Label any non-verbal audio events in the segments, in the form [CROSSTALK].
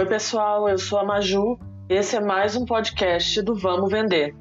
Oi, pessoal, eu sou a Maju. Esse é mais um podcast do Vamos Vender.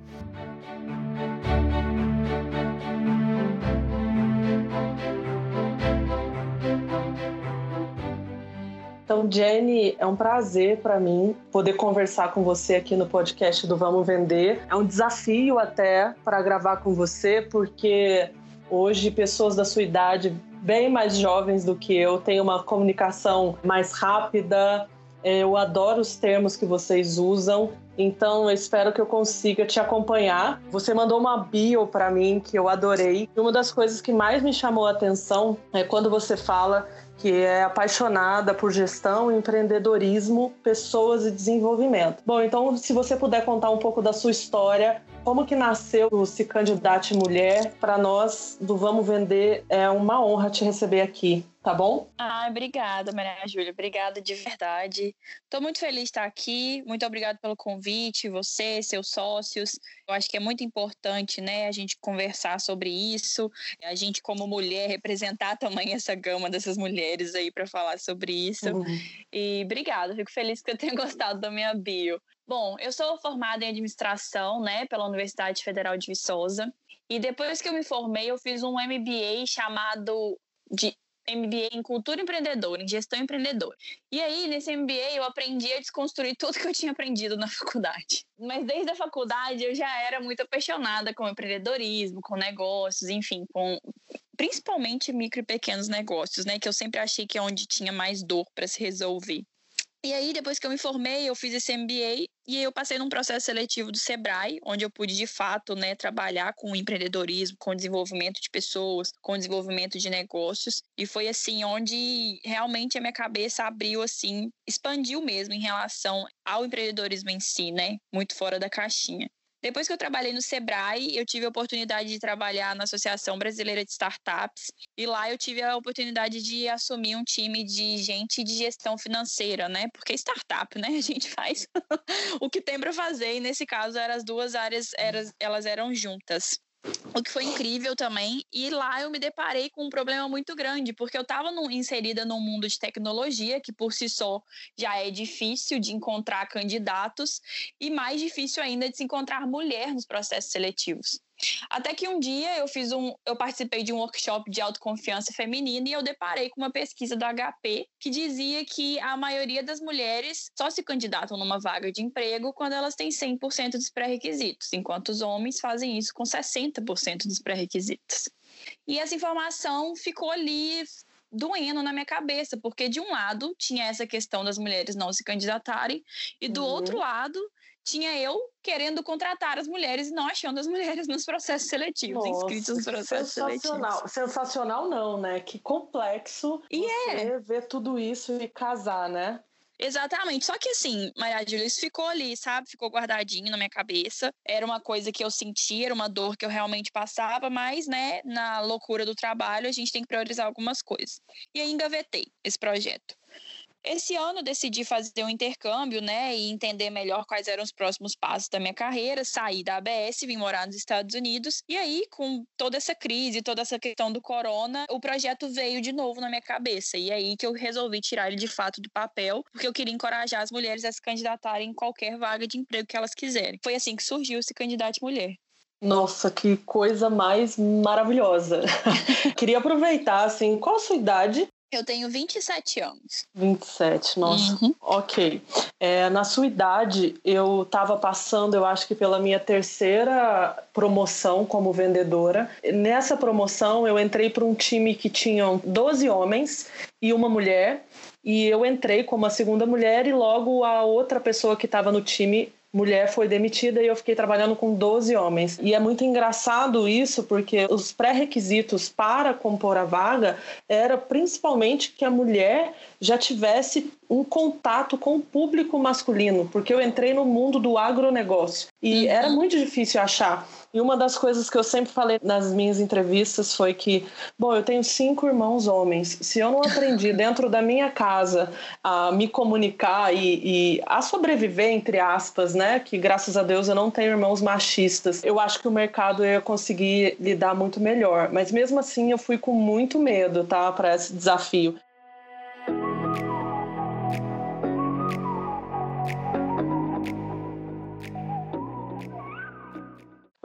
Então, Jenny, é um prazer para mim poder conversar com você aqui no podcast do Vamos Vender. É um desafio até para gravar com você, porque hoje pessoas da sua idade, bem mais jovens do que eu, têm uma comunicação mais rápida. Eu adoro os termos que vocês usam então, eu espero que eu consiga te acompanhar. Você mandou uma bio para mim que eu adorei. E uma das coisas que mais me chamou a atenção é quando você fala que é apaixonada por gestão, empreendedorismo, pessoas e desenvolvimento. Bom, então se você puder contar um pouco da sua história, como que nasceu o Se Candidate Mulher, para nós do Vamos Vender é uma honra te receber aqui tá bom? Ah, obrigada, Maria Júlia. Obrigada de verdade. Estou muito feliz de estar aqui. Muito obrigada pelo convite, você, seus sócios. Eu acho que é muito importante, né, a gente conversar sobre isso. A gente, como mulher, representar também essa gama dessas mulheres aí para falar sobre isso. Uhum. E obrigada. Fico feliz que eu tenha [LAUGHS] gostado da minha bio. Bom, eu sou formada em administração, né, pela Universidade Federal de Viçosa. E depois que eu me formei, eu fiz um MBA chamado de MBA em cultura empreendedora, em gestão empreendedora. E aí, nesse MBA, eu aprendi a desconstruir tudo que eu tinha aprendido na [LAUGHS] faculdade. Mas desde a faculdade, eu já era muito apaixonada com empreendedorismo, com negócios, enfim, com principalmente micro e pequenos negócios, né? Que eu sempre achei que é onde tinha mais dor para se resolver. E aí, depois que eu me formei, eu fiz esse MBA e eu passei num processo seletivo do Sebrae, onde eu pude, de fato, né, trabalhar com empreendedorismo, com desenvolvimento de pessoas, com desenvolvimento de negócios. E foi assim, onde realmente a minha cabeça abriu, assim, expandiu mesmo em relação ao empreendedorismo em si, né? Muito fora da caixinha. Depois que eu trabalhei no Sebrae, eu tive a oportunidade de trabalhar na Associação Brasileira de Startups e lá eu tive a oportunidade de assumir um time de gente de gestão financeira, né? Porque startup, né? [LAUGHS] A gente faz [LAUGHS] o que tem para fazer e nesse caso eram as duas áreas, elas eram juntas. O que foi incrível também. E lá eu me deparei com um problema muito grande, porque eu estava inserida num mundo de tecnologia, que por si só já é difícil de encontrar candidatos, e mais difícil ainda de se encontrar mulher nos processos seletivos. Até que um dia eu fiz um, eu participei de um workshop de autoconfiança feminina e eu deparei com uma pesquisa do HP que dizia que a maioria das mulheres só se candidatam numa vaga de emprego quando elas têm 100% dos pré-requisitos, enquanto os homens fazem isso com 60% dos pré-requisitos. E essa informação ficou ali doendo na minha cabeça, porque de um lado tinha essa questão das mulheres não se candidatarem e do uhum. outro lado tinha eu querendo contratar as mulheres e não achando as mulheres nos processos seletivos, Nossa, inscritos nos processos sensacional. seletivos. Sensacional não, né? Que complexo e é. ver tudo isso e casar, né? Exatamente. Só que assim, Maria Júlia, isso ficou ali, sabe? Ficou guardadinho na minha cabeça. Era uma coisa que eu sentia, era uma dor que eu realmente passava, mas, né, na loucura do trabalho, a gente tem que priorizar algumas coisas. E aí engavetei esse projeto. Esse ano decidi fazer um intercâmbio, né, e entender melhor quais eram os próximos passos da minha carreira, sair da ABS, vim morar nos Estados Unidos. E aí, com toda essa crise, toda essa questão do corona, o projeto veio de novo na minha cabeça. E aí que eu resolvi tirar ele de fato do papel, porque eu queria encorajar as mulheres a se candidatarem em qualquer vaga de emprego que elas quiserem. Foi assim que surgiu esse candidato mulher. Nossa, que coisa mais maravilhosa. [LAUGHS] Queria aproveitar, assim, qual a sua idade eu tenho 27 anos. 27, nossa. Uhum. Ok. É, na sua idade, eu estava passando, eu acho que pela minha terceira promoção como vendedora. Nessa promoção, eu entrei para um time que tinham 12 homens e uma mulher. E eu entrei como a segunda mulher e logo a outra pessoa que estava no time mulher foi demitida e eu fiquei trabalhando com 12 homens. E é muito engraçado isso, porque os pré-requisitos para compor a vaga era principalmente que a mulher já tivesse um contato com o público masculino, porque eu entrei no mundo do agronegócio e uhum. era muito difícil achar e uma das coisas que eu sempre falei nas minhas entrevistas foi que, bom, eu tenho cinco irmãos homens. Se eu não aprendi [LAUGHS] dentro da minha casa a me comunicar e, e a sobreviver, entre aspas, né? Que graças a Deus eu não tenho irmãos machistas. Eu acho que o mercado ia conseguir lidar muito melhor. Mas mesmo assim eu fui com muito medo, tá? Para esse desafio.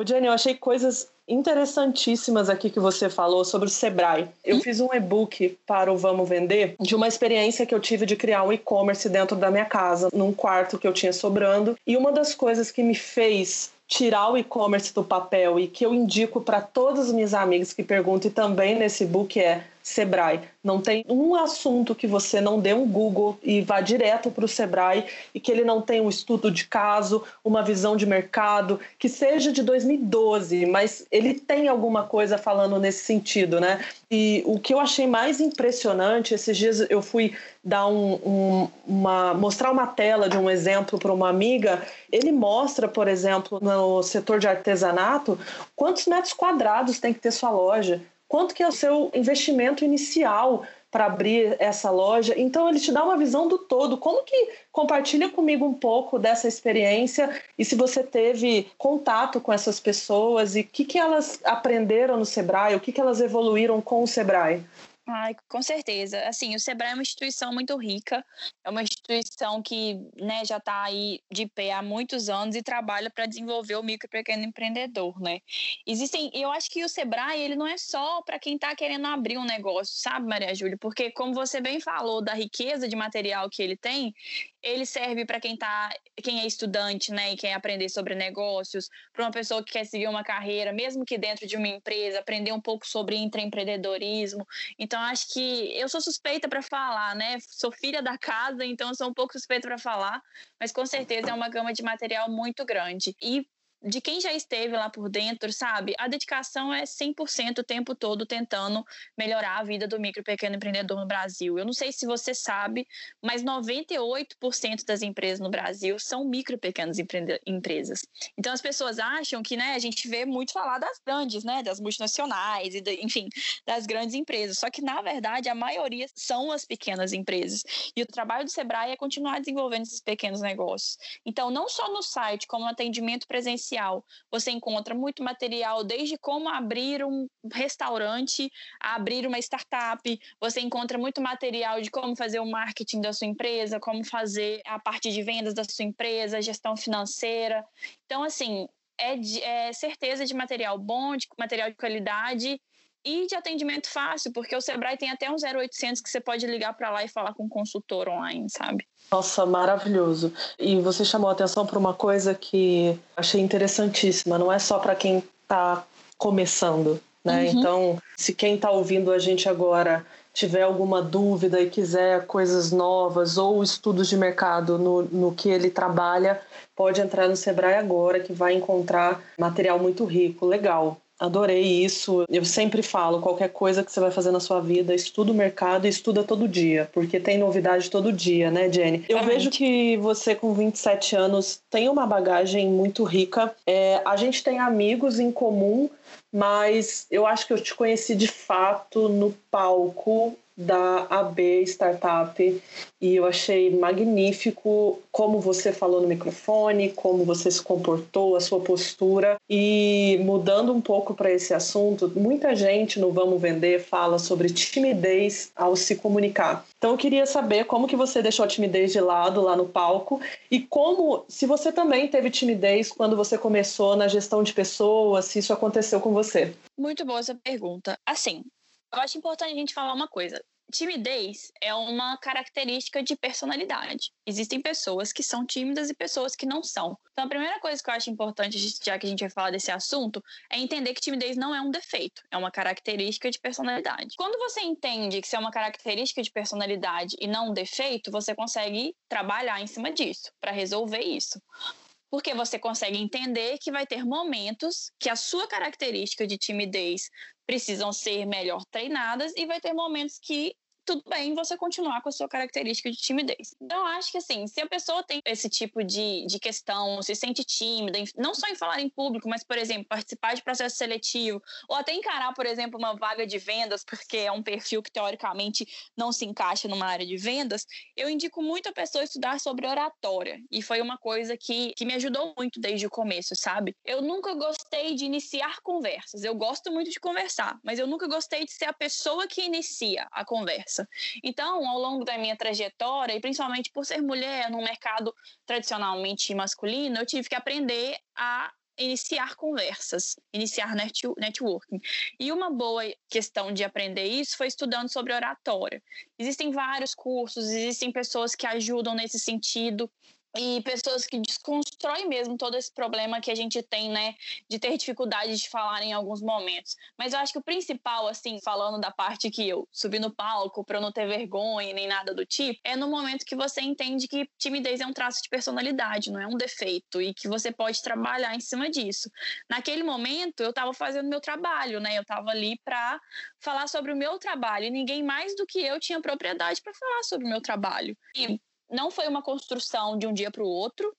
Jenny, eu achei coisas interessantíssimas aqui que você falou sobre o Sebrae. Eu fiz um e-book para o Vamos Vender de uma experiência que eu tive de criar um e-commerce dentro da minha casa, num quarto que eu tinha sobrando. E uma das coisas que me fez tirar o e-commerce do papel e que eu indico para todas as minhas amigas que perguntam e também nesse book é Sebrae. Não tem um assunto que você não dê um Google e vá direto para o Sebrae e que ele não tenha um estudo de caso, uma visão de mercado, que seja de 2012, mas ele tem alguma coisa falando nesse sentido, né? E o que eu achei mais impressionante, esses dias eu fui dar um, um, uma mostrar uma tela de um exemplo para uma amiga, ele mostra, por exemplo, no setor de artesanato, quantos metros quadrados tem que ter sua loja quanto que é o seu investimento inicial para abrir essa loja. Então ele te dá uma visão do todo. Como que compartilha comigo um pouco dessa experiência e se você teve contato com essas pessoas e o que, que elas aprenderam no Sebrae, o que, que elas evoluíram com o Sebrae? Ai, com certeza. Assim, o Sebrae é uma instituição muito rica, é uma instituição que né, já está aí de pé há muitos anos e trabalha para desenvolver o micro e pequeno empreendedor, né? Existem, eu acho que o Sebrae, ele não é só para quem está querendo abrir um negócio, sabe, Maria Júlia? Porque como você bem falou da riqueza de material que ele tem, ele serve para quem tá, quem é estudante, né, e quer aprender sobre negócios, para uma pessoa que quer seguir uma carreira, mesmo que dentro de uma empresa, aprender um pouco sobre intraempreendedorismo. Então acho que eu sou suspeita para falar, né? Sou filha da casa, então sou um pouco suspeita para falar, mas com certeza é uma gama de material muito grande. E de quem já esteve lá por dentro, sabe? A dedicação é 100% o tempo todo tentando melhorar a vida do micro e pequeno empreendedor no Brasil. Eu não sei se você sabe, mas 98% das empresas no Brasil são micro e pequenas empresas. Então as pessoas acham que, né, a gente vê muito falar das grandes, né, das multinacionais e, de, enfim, das grandes empresas. Só que na verdade a maioria são as pequenas empresas. E o trabalho do Sebrae é continuar desenvolvendo esses pequenos negócios. Então não só no site, como no atendimento presencial você encontra muito material, desde como abrir um restaurante, abrir uma startup. Você encontra muito material de como fazer o marketing da sua empresa, como fazer a parte de vendas da sua empresa, gestão financeira. Então, assim, é, de, é certeza de material bom, de material de qualidade e de atendimento fácil, porque o Sebrae tem até um 0800 que você pode ligar para lá e falar com um consultor online, sabe? Nossa, maravilhoso. E você chamou a atenção para uma coisa que achei interessantíssima, não é só para quem está começando, né? Uhum. Então, se quem está ouvindo a gente agora tiver alguma dúvida e quiser coisas novas ou estudos de mercado no, no que ele trabalha, pode entrar no Sebrae agora que vai encontrar material muito rico, legal. Adorei isso. Eu sempre falo, qualquer coisa que você vai fazer na sua vida, estuda o mercado e estuda todo dia, porque tem novidade todo dia, né, Jenny? Eu vejo que você com 27 anos tem uma bagagem muito rica. É, a gente tem amigos em comum, mas eu acho que eu te conheci de fato no palco da AB Startup e eu achei magnífico como você falou no microfone, como você se comportou, a sua postura e mudando um pouco para esse assunto, muita gente no Vamos Vender fala sobre timidez ao se comunicar. Então eu queria saber como que você deixou a timidez de lado lá no palco e como, se você também teve timidez quando você começou na gestão de pessoas, se isso aconteceu com você. Muito boa essa pergunta. Assim, eu acho importante a gente falar uma coisa. Timidez é uma característica de personalidade. Existem pessoas que são tímidas e pessoas que não são. Então, a primeira coisa que eu acho importante, já que a gente vai falar desse assunto, é entender que timidez não é um defeito, é uma característica de personalidade. Quando você entende que isso é uma característica de personalidade e não um defeito, você consegue trabalhar em cima disso, para resolver isso porque você consegue entender que vai ter momentos que a sua característica de timidez precisam ser melhor treinadas e vai ter momentos que tudo bem você continuar com a sua característica de timidez. Então, acho que, assim, se a pessoa tem esse tipo de, de questão, se sente tímida, não só em falar em público, mas, por exemplo, participar de processo seletivo, ou até encarar, por exemplo, uma vaga de vendas, porque é um perfil que, teoricamente, não se encaixa numa área de vendas, eu indico muito a pessoa estudar sobre oratória. E foi uma coisa que, que me ajudou muito desde o começo, sabe? Eu nunca gostei de iniciar conversas. Eu gosto muito de conversar, mas eu nunca gostei de ser a pessoa que inicia a conversa. Então, ao longo da minha trajetória, e principalmente por ser mulher num mercado tradicionalmente masculino, eu tive que aprender a iniciar conversas, iniciar net, networking. E uma boa questão de aprender isso foi estudando sobre oratória. Existem vários cursos, existem pessoas que ajudam nesse sentido e pessoas que desconstroem mesmo todo esse problema que a gente tem, né, de ter dificuldade de falar em alguns momentos. Mas eu acho que o principal, assim, falando da parte que eu subi no palco para não ter vergonha nem nada do tipo, é no momento que você entende que timidez é um traço de personalidade, não é um defeito e que você pode trabalhar em cima disso. Naquele momento eu estava fazendo meu trabalho, né? Eu estava ali para falar sobre o meu trabalho e ninguém mais do que eu tinha propriedade para falar sobre o meu trabalho. E não foi uma construção de um dia para o outro,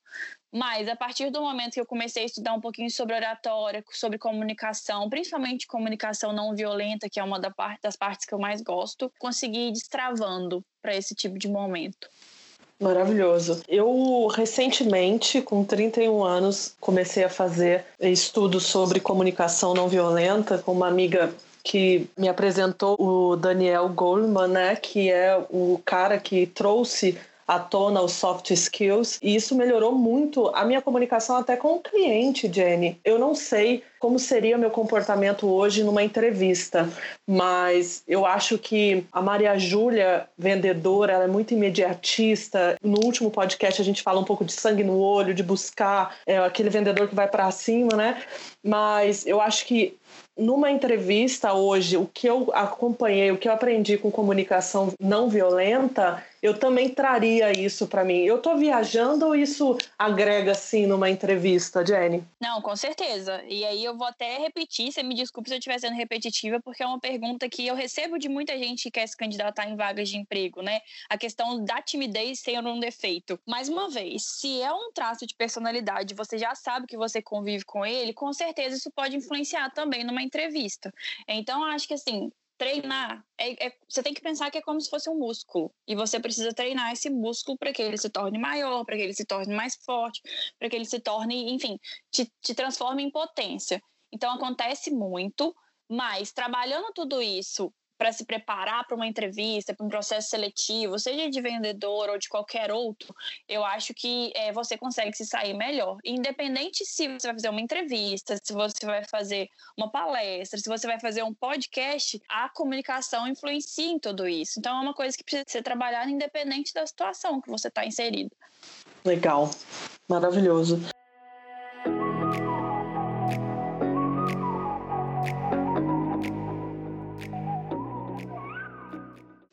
mas a partir do momento que eu comecei a estudar um pouquinho sobre oratória, sobre comunicação, principalmente comunicação não violenta, que é uma das partes que eu mais gosto, consegui ir destravando para esse tipo de momento. Maravilhoso. Eu recentemente, com 31 anos, comecei a fazer estudos sobre comunicação não violenta com uma amiga que me apresentou o Daniel Goleman, né, que é o cara que trouxe à tona os soft skills e isso melhorou muito a minha comunicação até com o cliente, Jenny. Eu não sei como seria meu comportamento hoje numa entrevista, mas eu acho que a Maria Júlia, vendedora, ela é muito imediatista. No último podcast a gente fala um pouco de sangue no olho, de buscar é, aquele vendedor que vai para cima, né? Mas eu acho que numa entrevista hoje, o que eu acompanhei, o que eu aprendi com comunicação não violenta, eu também traria isso para mim. Eu estou viajando ou isso agrega assim numa entrevista, Jenny? Não, com certeza. E aí eu vou até repetir, você me desculpe se eu estiver sendo repetitiva, porque é uma pergunta que eu recebo de muita gente que quer se candidatar em vagas de emprego, né? A questão da timidez sendo um defeito. Mais uma vez, se é um traço de personalidade, você já sabe que você convive com ele, com certeza isso pode influenciar também numa entrevista. Então, acho que assim, treinar, é, é, você tem que pensar que é como se fosse um músculo. E você precisa treinar esse músculo para que ele se torne maior, para que ele se torne mais forte, para que ele se torne, enfim, te, te transforme em potência. Então acontece muito, mas trabalhando tudo isso para se preparar para uma entrevista, para um processo seletivo, seja de vendedor ou de qualquer outro, eu acho que é, você consegue se sair melhor. Independente se você vai fazer uma entrevista, se você vai fazer uma palestra, se você vai fazer um podcast, a comunicação influencia em tudo isso. Então é uma coisa que precisa ser trabalhada independente da situação que você está inserido. Legal, maravilhoso.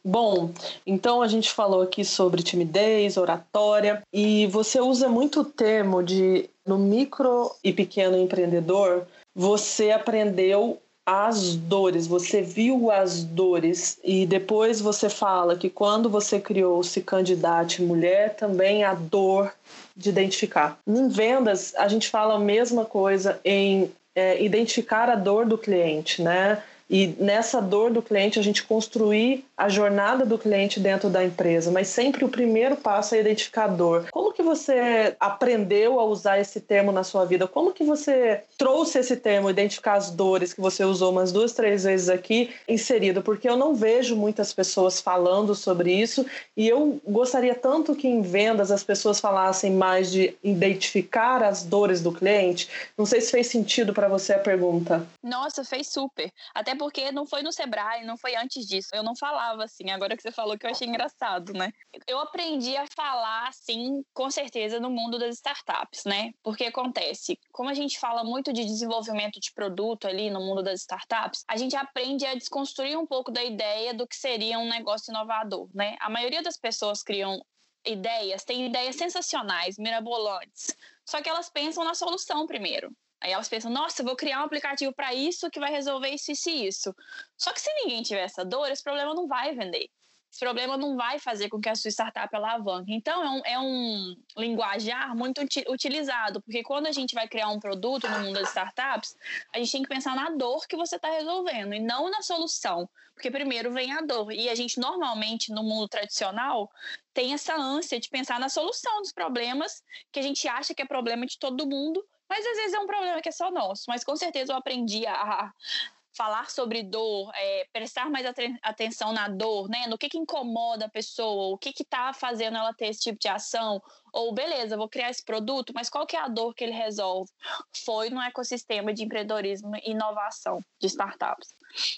Bom, então a gente falou aqui sobre timidez, oratória, e você usa muito o termo de no micro e pequeno empreendedor, você aprendeu as dores, você viu as dores e depois você fala que quando você criou se candidate mulher, também a dor de identificar. Em vendas, a gente fala a mesma coisa em é, identificar a dor do cliente, né? E nessa dor do cliente, a gente construir a jornada do cliente dentro da empresa, mas sempre o primeiro passo é identificar a dor. Como que você aprendeu a usar esse termo na sua vida? Como que você trouxe esse termo, identificar as dores, que você usou umas duas, três vezes aqui, inserido? Porque eu não vejo muitas pessoas falando sobre isso e eu gostaria tanto que em vendas as pessoas falassem mais de identificar as dores do cliente. Não sei se fez sentido para você a pergunta. Nossa, fez super. Até porque não foi no Sebrae, não foi antes disso. Eu não falava assim, agora que você falou que eu achei engraçado, né? Eu aprendi a falar assim, com certeza, no mundo das startups, né? Porque acontece, como a gente fala muito de desenvolvimento de produto ali no mundo das startups, a gente aprende a desconstruir um pouco da ideia do que seria um negócio inovador, né? A maioria das pessoas criam ideias, tem ideias sensacionais, mirabolantes, só que elas pensam na solução primeiro. Aí elas pensam, nossa, vou criar um aplicativo para isso que vai resolver isso, isso e isso. Só que se ninguém tiver essa dor, esse problema não vai vender. Esse problema não vai fazer com que a sua startup alavanque. Então, é um, é um linguajar muito utilizado, porque quando a gente vai criar um produto no mundo das startups, a gente tem que pensar na dor que você está resolvendo e não na solução. Porque primeiro vem a dor. E a gente, normalmente, no mundo tradicional, tem essa ânsia de pensar na solução dos problemas que a gente acha que é problema de todo mundo, mas às vezes é um problema que é só nosso. Mas com certeza eu aprendi a falar sobre dor, é, prestar mais atenção na dor, né? No que, que incomoda a pessoa, o que está fazendo ela ter esse tipo de ação, Ou, beleza, vou criar esse produto, mas qual que é a dor que ele resolve? Foi no ecossistema de empreendedorismo e inovação de startups.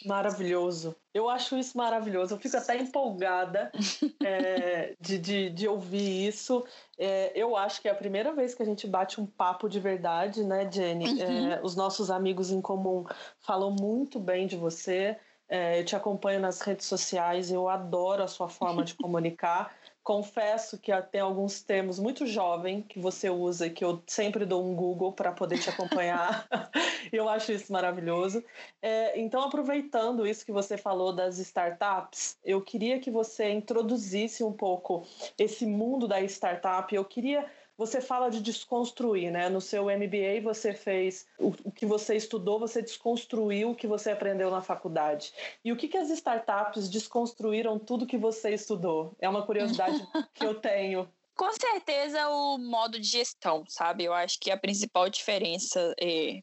Maravilhoso. Eu acho isso maravilhoso. Eu fico até empolgada [LAUGHS] é, de, de, de, ouvir isso. É, eu acho que é a primeira vez que a gente bate um papo de verdade, né, Jenny? Uhum. É, os nossos amigos em comum falam muito bem de você. É, eu te acompanho nas redes sociais, eu adoro a sua forma de [LAUGHS] comunicar. Confesso que tem alguns termos muito jovem que você usa que eu sempre dou um Google para poder te acompanhar. [LAUGHS] eu acho isso maravilhoso. É, então, aproveitando isso que você falou das startups, eu queria que você introduzisse um pouco esse mundo da startup. Eu queria você fala de desconstruir, né? No seu MBA você fez o, o, que você estudou, você desconstruiu o que você aprendeu na faculdade. E o que, que as startups desconstruíram tudo que você estudou? É uma curiosidade [LAUGHS] que eu tenho. Com certeza o modo de gestão, sabe? Eu acho que a principal diferença é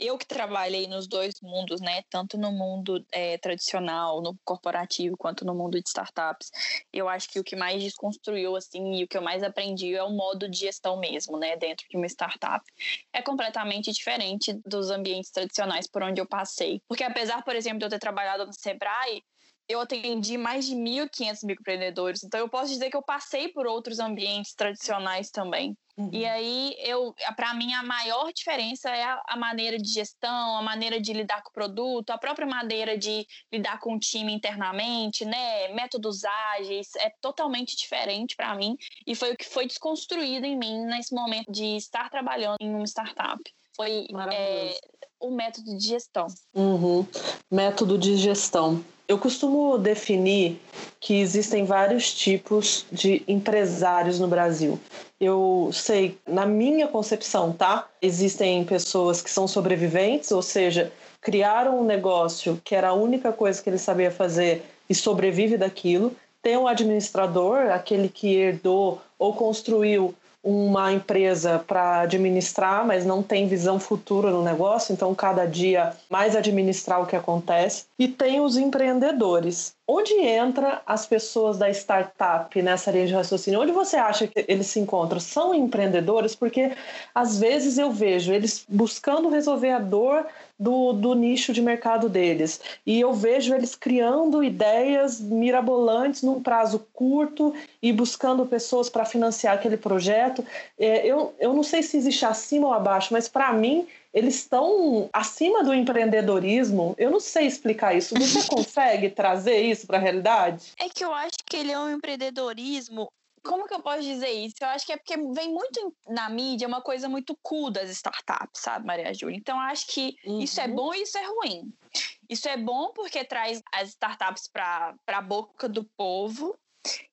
eu que trabalhei nos dois mundos, né, tanto no mundo é, tradicional, no corporativo, quanto no mundo de startups, eu acho que o que mais desconstruiu, assim, e o que eu mais aprendi é o modo de gestão mesmo, né, dentro de uma startup. É completamente diferente dos ambientes tradicionais por onde eu passei. Porque apesar, por exemplo, de eu ter trabalhado no Sebrae, eu atendi mais de 1.500 microempreendedores. Então, eu posso dizer que eu passei por outros ambientes tradicionais também. Uhum. E aí, eu, para mim, a maior diferença é a, a, maneira de gestão, a maneira de lidar com o produto, a própria maneira de lidar com o time internamente, né? Métodos ágeis, é totalmente diferente para mim. E foi o que foi desconstruído em mim nesse momento de estar trabalhando em uma startup. Foi é, o método de gestão. Uhum. Método de gestão. Eu costumo definir que existem vários tipos de empresários no Brasil. Eu sei, na minha concepção, tá? Existem pessoas que são sobreviventes, ou seja, criaram um negócio que era a única coisa que ele sabia fazer e sobrevive daquilo. Tem um administrador, aquele que herdou ou construiu uma empresa para administrar, mas não tem visão futura no negócio, então cada dia mais administrar o que acontece. E tem os empreendedores. Onde entra as pessoas da startup nessa linha de raciocínio? Onde você acha que eles se encontram? São empreendedores? Porque às vezes eu vejo eles buscando resolver a dor do, do nicho de mercado deles. E eu vejo eles criando ideias mirabolantes num prazo curto e buscando pessoas para financiar aquele projeto. É, eu, eu não sei se existe acima ou abaixo, mas para mim eles estão acima do empreendedorismo. Eu não sei explicar isso. Você [LAUGHS] consegue trazer isso para a realidade? É que eu acho que ele é um empreendedorismo como que eu posso dizer isso? Eu acho que é porque vem muito na mídia uma coisa muito cool das startups, sabe, Maria Júlia? Então, eu acho que uhum. isso é uhum. bom e isso é ruim. Isso é bom porque traz as startups para a boca do povo,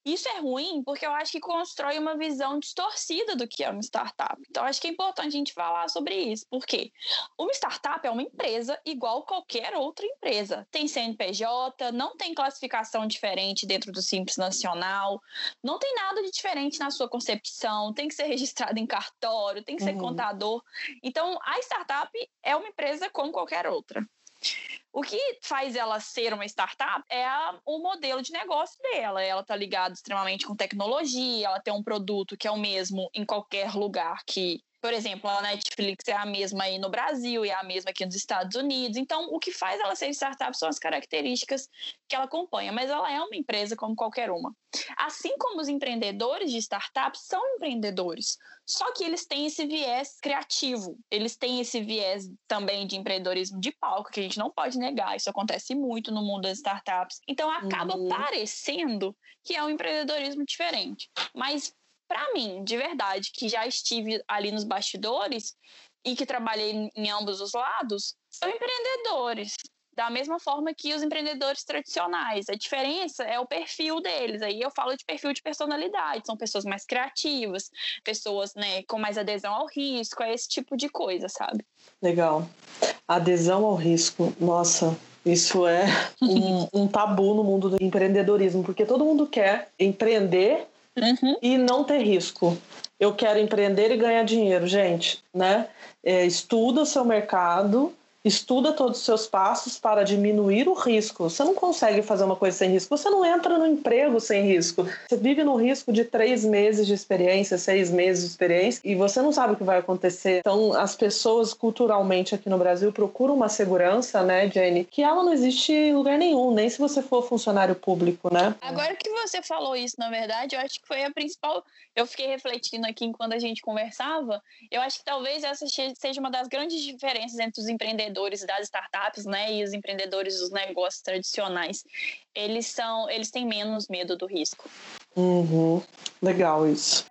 isso é ruim porque eu acho que constrói uma visão distorcida do que é uma startup. Então, acho que é importante a gente falar sobre isso. Por quê? Uma startup é uma empresa igual qualquer outra empresa. Tem CNPJ, não tem classificação diferente dentro do Simples Nacional, não tem nada de diferente na sua concepção, tem que ser registrado em cartório, tem que ser uhum. contador. Então, a startup é uma empresa como qualquer outra. O que faz ela ser uma startup é a, o modelo de negócio dela. Ela está ligada extremamente com tecnologia, ela tem um produto que é o mesmo em qualquer lugar que por exemplo, a Netflix é a mesma aí no Brasil e é a mesma aqui nos Estados Unidos. Então, o que faz ela ser startup são as características que ela acompanha, mas ela é uma empresa como qualquer uma. Assim como os empreendedores de startups são empreendedores, só que eles têm esse viés criativo, eles têm esse viés também de empreendedorismo de palco, que a gente não pode negar, isso acontece muito no mundo das startups. Então, acaba uhum. parecendo que é um empreendedorismo diferente. Mas para mim, de verdade, que já estive ali nos bastidores e que trabalhei em ambos os lados, são empreendedores. Da mesma forma que os empreendedores tradicionais. A diferença é o perfil deles. Aí eu falo de perfil de personalidade. São pessoas mais criativas, pessoas né, com mais adesão ao risco, é esse tipo de coisa, sabe? Legal. Adesão ao risco. Nossa, isso é [LAUGHS] um, um, tabu no mundo do empreendedorismo, porque todo mundo quer empreender uhum. e não ter risco. Eu quero empreender e ganhar dinheiro, gente, né? É, estuda o seu mercado estuda todos os seus passos para diminuir o risco. Você não consegue fazer uma coisa sem risco. Você não entra no emprego sem risco. Você vive no risco de três meses de experiência, seis meses de experiência, e você não sabe o que vai acontecer. Então, as pessoas culturalmente aqui no Brasil procuram uma segurança, né, Jenny, que ela não existe em lugar nenhum, nem se você for funcionário público, né? Agora que você falou isso, na verdade, eu acho que foi a principal. Eu fiquei refletindo aqui enquanto a gente conversava. Eu acho que talvez essa seja uma das grandes diferenças entre os empreendedores empreendedores das startups, né, e os empreendedores dos negócios tradicionais, eles são, eles têm menos medo do risco. Uhum. Legal isso.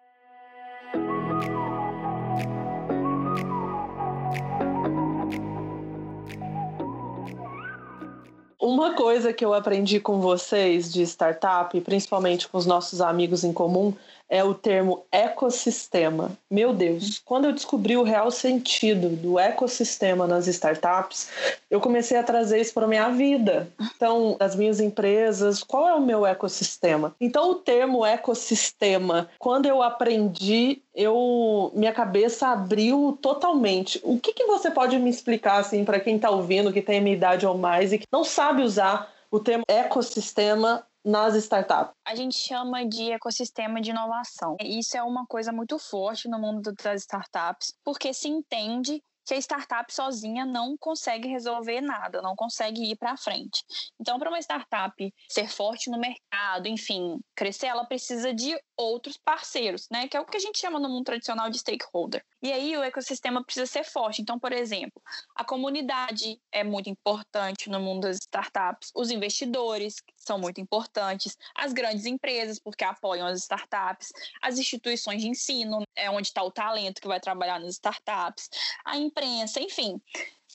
Uma coisa que eu aprendi com vocês de startup, principalmente com os nossos amigos em comum, é o termo ecossistema. Meu Deus, quando eu descobri o real sentido do ecossistema nas startups, eu comecei a trazer isso para minha vida. Então, as minhas empresas, qual é o meu ecossistema? Então, o termo ecossistema, quando eu aprendi, eu minha cabeça abriu totalmente. O que, que você pode me explicar assim para quem está ouvindo, que tem minha idade ou mais e que não sabe usar o termo ecossistema nas startups? A gente chama de ecossistema de inovação. Isso é uma coisa muito forte no mundo das startups, porque se entende que a startup sozinha não consegue resolver nada, não consegue ir para frente. Então, para uma startup ser forte no mercado, enfim, crescer, ela precisa de outros parceiros, né? Que é o que a gente chama no mundo tradicional de stakeholder. E aí o ecossistema precisa ser forte. Então, por exemplo, a comunidade é muito importante no mundo das startups, os investidores são muito importantes, as grandes empresas, porque apoiam as startups, as instituições de ensino, é onde está o talento que vai trabalhar nas startups, a imprensa, enfim.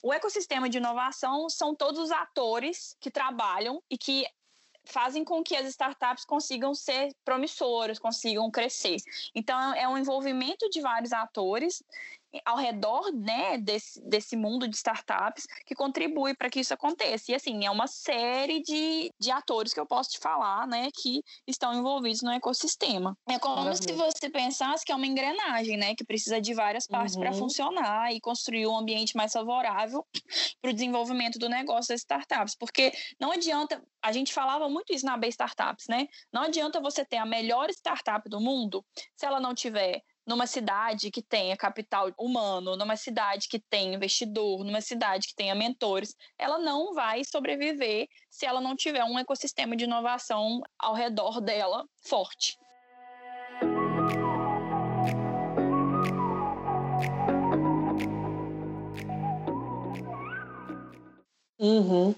O ecossistema de inovação são todos os atores que trabalham e que fazem com que as startups consigam ser promissoras, consigam crescer. Então, é um envolvimento de vários atores ao redor né, desse, desse mundo de startups que contribui para que isso aconteça. E assim, é uma série de, de atores que eu posso te falar, né, que estão envolvidos no ecossistema. É como Maravilha. se você pensasse que é uma engrenagem, né, que precisa de várias partes uhum. para funcionar e construir um ambiente mais favorável para o desenvolvimento do negócio das startups. Porque não adianta, a gente falava muito isso na B Startups, né? Não adianta você ter a melhor startup do mundo se ela não tiver numa cidade que tenha capital humano, numa cidade que tenha investidor, numa cidade que tenha mentores, ela não vai sobreviver se ela não tiver um ecossistema de inovação ao redor dela forte. Uhum.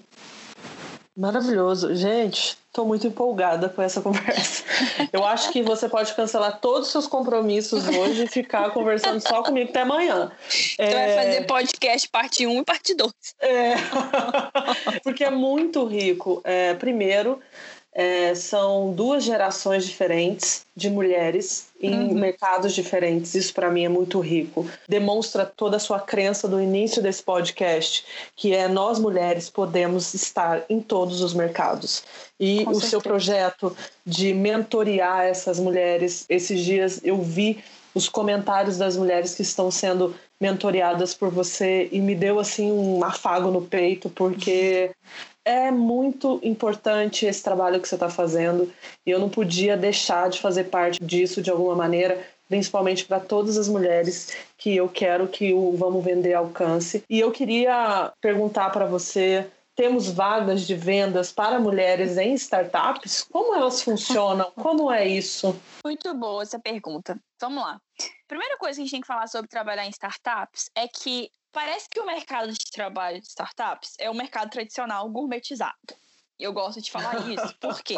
Maravilhoso. Gente, estou muito empolgada com essa conversa. [LAUGHS] Eu acho que você pode cancelar todos os seus compromissos hoje e ficar conversando só comigo até amanhã. Você é... vai fazer podcast parte 1 e parte 2. É... [LAUGHS] Porque é muito rico. É, primeiro, é, são duas gerações diferentes de mulheres em uhum. mercados diferentes. Isso para mim é muito rico. Demonstra toda a sua crença do início desse podcast, que é nós mulheres podemos estar em todos os mercados. E Com o certeza. seu projeto de mentorear essas mulheres, esses dias eu vi os comentários das mulheres que estão sendo mentoreadas por você e me deu assim um afago no peito porque é muito importante esse trabalho que você está fazendo e eu não podia deixar de fazer parte disso de alguma maneira, principalmente para todas as mulheres que eu quero que o Vamos Vender alcance. E eu queria perguntar para você temos vagas de vendas para mulheres em startups? Como elas funcionam? Como é isso? Muito boa essa pergunta. Vamos lá. Primeira coisa que a gente tem que falar sobre trabalhar em startups é que Parece que o mercado de trabalho de startups é o mercado tradicional gourmetizado. Eu gosto de falar [LAUGHS] isso. Por quê?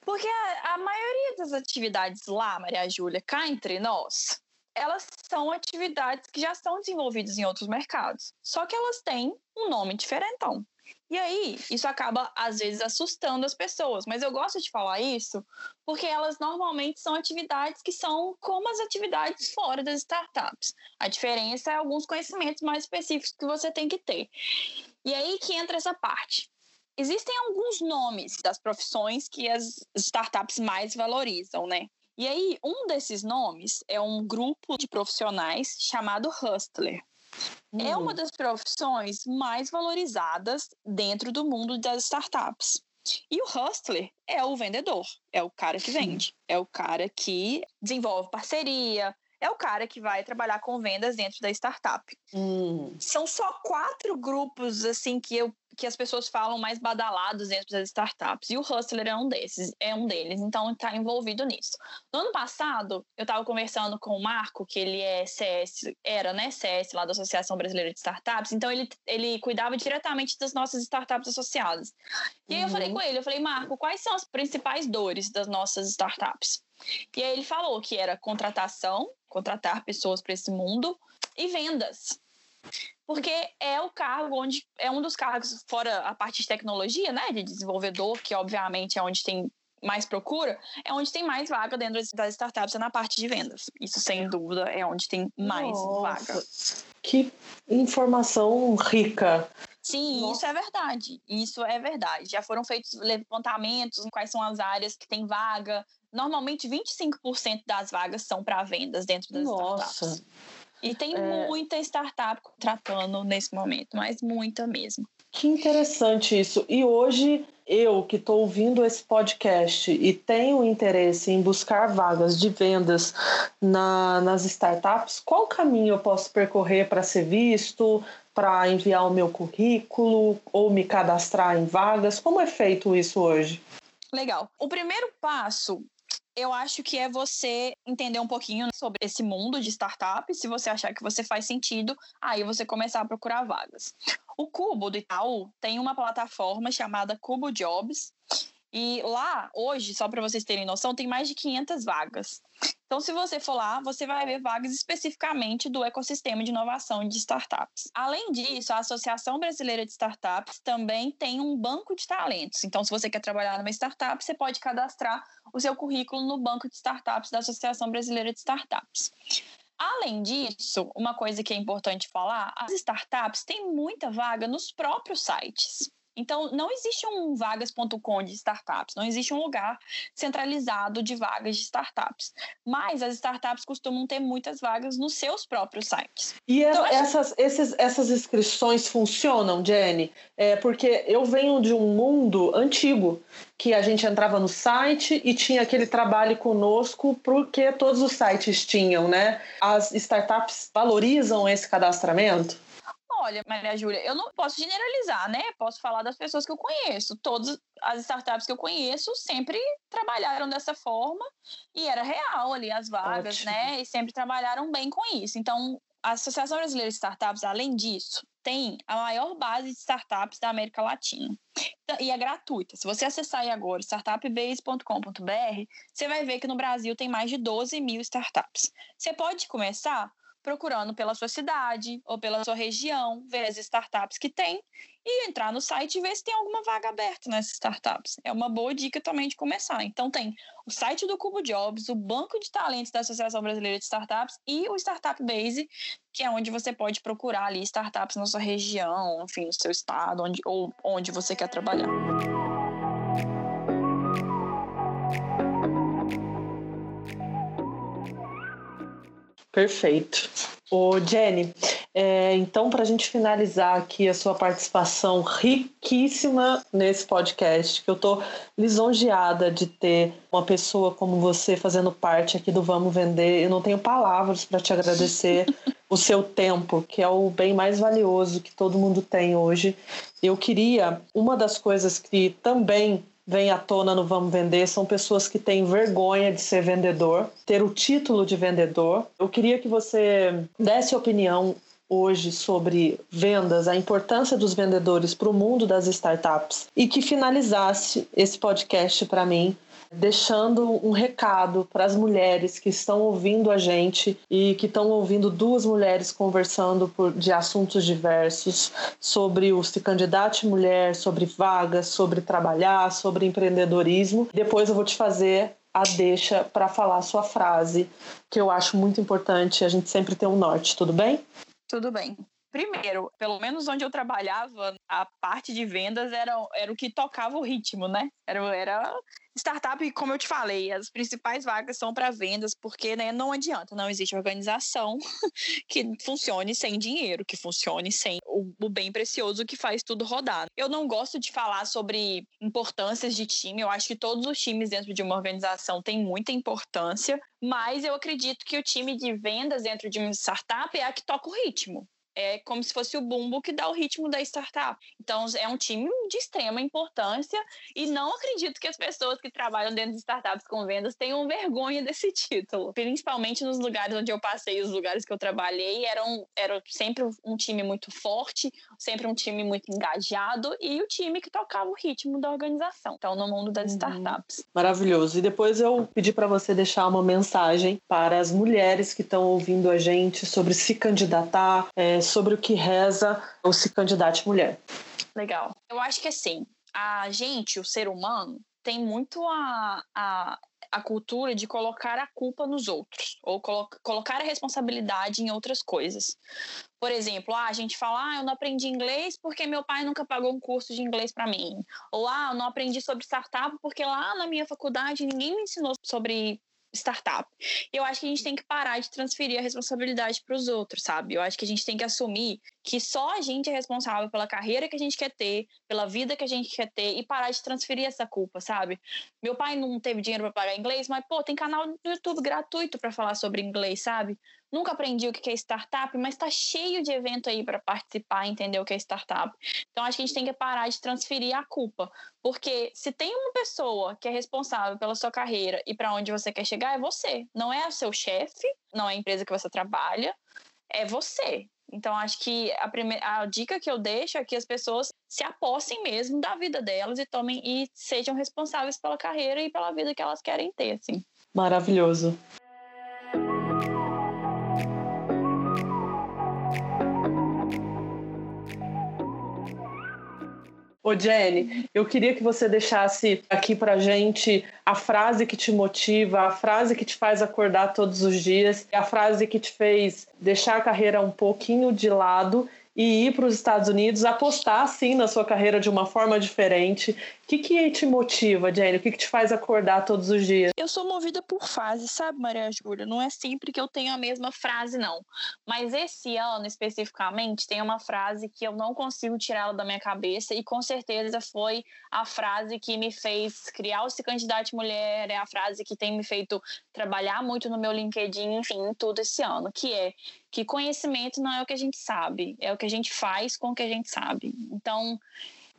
Porque a, a maioria das atividades lá, Maria Júlia, cá entre nós, elas são atividades que já estão desenvolvidas em outros mercados. Só que elas têm um nome diferentão. E aí, isso acaba, às vezes, assustando as pessoas. Mas eu gosto de falar isso porque elas normalmente são atividades que são como as atividades fora das startups. A diferença é alguns conhecimentos mais específicos que você tem que ter. E aí que entra essa parte. Existem alguns nomes das profissões que as startups mais valorizam, né? E aí, um desses nomes é um grupo de profissionais chamado Hustler. Uhum. É uma das profissões mais valorizadas dentro do mundo das startups. E o hustler é o vendedor, é o cara que vende, é o cara que desenvolve parceria, é o cara que vai trabalhar com vendas dentro da startup. Hum. São só quatro grupos assim que eu que as pessoas falam mais badalados dentro das startups. E o Hustler é um desses, é um deles, então está envolvido nisso. No ano passado, eu estava conversando com o Marco, que ele é CS, era, né, CS lá da Associação Brasileira de Startups, então ele, ele cuidava diretamente das nossas startups associadas. E aí eu falei uhum. com ele, eu falei, Marco, quais são as principais dores das nossas startups? E aí ele falou que era contratação, contratar pessoas para esse mundo, e vendas porque é o cargo onde é um dos cargos fora a parte de tecnologia, né, de desenvolvedor, que obviamente é onde tem mais procura, é onde tem mais vaga dentro das startups, é na parte de vendas. Isso sem dúvida é onde tem mais Nossa, vaga. Que informação rica. Sim, Nossa. isso é verdade. Isso é verdade. Já foram feitos levantamentos em quais são as áreas que tem vaga. Normalmente 25% das vagas são para vendas dentro das Nossa. startups. E tem é... muita startup contratando nesse momento, mas muita mesmo. Que interessante isso. E hoje, eu que estou ouvindo esse podcast e tenho interesse em buscar vagas de vendas na, nas startups, qual caminho eu posso percorrer para ser visto, para enviar o meu currículo ou me cadastrar em vagas? Como é feito isso hoje? Legal. O primeiro passo eu acho que é você entender um pouquinho sobre esse mundo de startups. Se você achar que você faz sentido, aí você começar a procurar vagas. O Cubo do Itaú tem uma plataforma chamada Cubo Jobs. E lá, hoje, só para vocês terem noção, tem mais de 500 vagas. Então, se você for lá, você vai ver vagas especificamente do ecossistema de inovação de startups. Além disso, a Associação Brasileira de Startups também tem um banco de talentos. Então, se você quer trabalhar numa startup, você pode cadastrar o seu currículo no banco de startups da Associação Brasileira de Startups. Além disso, uma coisa que é importante falar, as startups têm muita vaga nos próprios sites. Então, não existe um vagas.com de startups, não existe um lugar centralizado de vagas de startups. Mas as startups costumam ter muitas vagas nos seus próprios sites. E então, essas, esses, essas inscrições funcionam, Jenny? É, porque eu venho de um mundo antigo que a gente entrava no site e tinha aquele trabalho conosco porque todos os sites tinham, né? As startups valorizam esse cadastramento? Olha, Maria Júlia, eu não posso generalizar, né? Posso falar das pessoas que eu conheço. Todas as startups que eu conheço sempre trabalharam dessa forma e era real ali as vagas, Ótimo. né? E sempre trabalharam bem com isso. Então, a Associação Brasileira de Startups, além disso, tem a maior base de startups da América Latina. Então, e é gratuita. Se você acessar aí agora, startupbase.com.br, você vai ver que no Brasil tem mais de 12 mil startups. Você pode começar procurando pela sua cidade ou pela sua região, ver as startups que tem e entrar no site e ver se tem alguma vaga aberta nessas startups. É uma boa dica também de começar. Então tem o site do Cubo Jobs, o banco de talentos da Associação Brasileira de Startups e o Startup Base, que é onde você pode procurar ali startups na sua região, enfim, no seu estado, onde, ou onde você quer trabalhar. Perfeito. Ô, Jenny, é, então, para a gente finalizar aqui a sua participação riquíssima nesse podcast, que eu estou lisonjeada de ter uma pessoa como você fazendo parte aqui do Vamos Vender. Eu não tenho palavras para te agradecer [LAUGHS] o seu tempo, que é o bem mais valioso que todo mundo tem hoje. Eu queria, uma das coisas que também vem à tona no Vamos Vender são pessoas que têm vergonha de ser vendedor, ter o título de vendedor. Eu queria que você desse opinião hoje sobre vendas, a importância dos vendedores para o mundo das startups e que finalizasse esse podcast para mim deixando um recado para as mulheres que estão ouvindo a gente e que estão ouvindo duas mulheres conversando por, de assuntos diversos sobre o se candidate mulher, sobre vagas, sobre trabalhar, sobre empreendedorismo. Depois eu vou te fazer a deixa para falar a sua frase, que eu acho muito importante. A gente sempre tem um norte, tudo bem? Tudo bem. Primeiro, pelo menos onde eu trabalhava, a parte de vendas era, era o que tocava o ritmo, né? Era, era startup, como eu te falei, as principais vagas são para vendas, porque né, não adianta, não existe organização [LAUGHS] que funcione sem dinheiro, que funcione sem o, o, bem precioso que faz tudo rodar. Eu não gosto de falar sobre importâncias de time, eu acho que todos os times dentro de uma organização têm muita importância, mas eu acredito que o time de vendas dentro de uma startup é a que toca o ritmo é como se fosse o bumbo que dá o ritmo da startup. Então, é um time de extrema importância e não acredito que as pessoas que trabalham dentro de startups com vendas tenham vergonha desse título. Principalmente nos lugares onde eu passei, os lugares que eu trabalhei, eram, era sempre um time muito forte, sempre um time muito engajado e o time que tocava o ritmo da organização. Então, no mundo das uhum. startups. Maravilhoso. E depois eu pedi para você deixar uma mensagem para as mulheres que estão ouvindo a gente sobre se candidatar, é, sobre o que reza o Se Candidate Mulher. Legal. Eu acho que assim, a gente, o ser humano, tem muito a, a, a cultura de colocar a culpa nos outros, ou colo colocar a responsabilidade em outras coisas. Por exemplo, ah, a gente fala, ah, eu não aprendi inglês porque meu pai nunca pagou um curso de inglês para mim. Ou, ah, eu não aprendi sobre startup porque lá na minha faculdade ninguém me ensinou sobre startup. Eu acho que a gente tem que parar de transferir a responsabilidade para os outros, sabe? Eu acho que a gente tem que assumir que só a gente é responsável pela carreira que a gente quer ter, pela vida que a gente quer ter e parar de transferir essa culpa, sabe? Meu pai não teve dinheiro para pagar inglês, mas pô, tem canal no YouTube gratuito para falar sobre inglês, sabe? Nunca aprendi o que é startup, mas está cheio de evento aí para participar, entender o que é startup. Então acho que a gente tem que parar de transferir a culpa, porque se tem uma pessoa que é responsável pela sua carreira e para onde você quer chegar é você, não é o seu chefe, não é a empresa que você trabalha, é você. Então acho que a, primeira, a dica que eu deixo é que as pessoas se apossem mesmo da vida delas e tomem e sejam responsáveis pela carreira e pela vida que elas querem ter, assim. Maravilhoso. Ô Jenny, eu queria que você deixasse aqui pra gente a frase que te motiva, a frase que te faz acordar todos os dias, a frase que te fez deixar a carreira um pouquinho de lado e ir para os Estados Unidos, apostar sim na sua carreira de uma forma diferente. O que, que te motiva, Jenny? O que, que te faz acordar todos os dias? Eu sou movida por fases, sabe, Maria Júlia? Não é sempre que eu tenho a mesma frase, não. Mas esse ano, especificamente, tem uma frase que eu não consigo tirá-la da minha cabeça e com certeza foi a frase que me fez criar o Se Candidate Mulher, é a frase que tem me feito trabalhar muito no meu LinkedIn, enfim, tudo esse ano, que é que conhecimento não é o que a gente sabe, é o que a gente faz com o que a gente sabe. Então,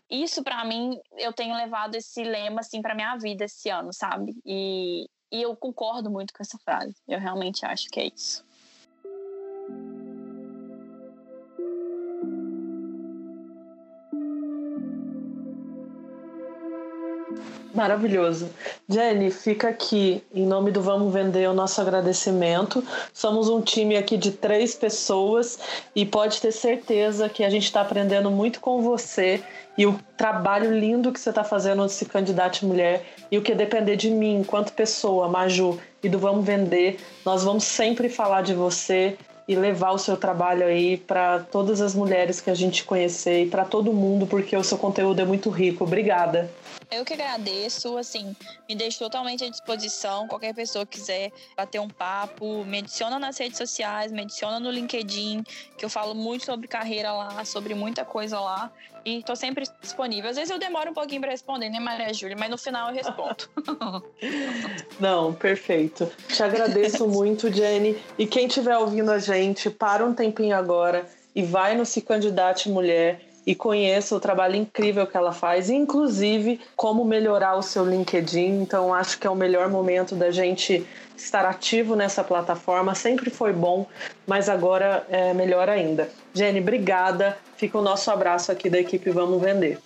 isso para mim, eu tenho levado esse lema assim para minha vida esse ano, sabe? E, e eu concordo muito com essa frase. Eu realmente acho que é isso. Maravilhoso. Jenny, fica aqui, em nome do Vamos Vender, o nosso agradecimento. Somos um time aqui de três pessoas e pode ter certeza que a gente está aprendendo muito com você e o trabalho lindo que você está fazendo se candidate mulher e o que depender de mim, enquanto pessoa, Maju, e do Vamos Vender, nós vamos sempre falar de você e levar o seu trabalho aí para todas as mulheres que a gente conhecer e para todo mundo, porque o seu conteúdo é muito rico. Obrigada. Eu que agradeço, assim, me deixo totalmente à disposição. Qualquer pessoa quiser bater um papo, me adiciona nas redes sociais, me adiciona no LinkedIn, que eu falo muito sobre carreira lá, sobre muita coisa lá. E tô sempre disponível. Às vezes eu demoro um pouquinho para responder, né, Maria Júlia? Mas no final eu respondo. [LAUGHS] Não, perfeito. Te agradeço [LAUGHS] muito, Jenny. E quem estiver ouvindo a gente, para um tempinho agora e vai no Se Candidate Mulher e conheça o trabalho incrível que ela faz, inclusive como melhorar o seu LinkedIn. Então, acho que é o melhor momento da gente estar ativo nessa plataforma. Sempre foi bom, mas agora é melhor ainda. Jenny, obrigada. Fica o nosso abraço aqui da equipe Vamos Vender.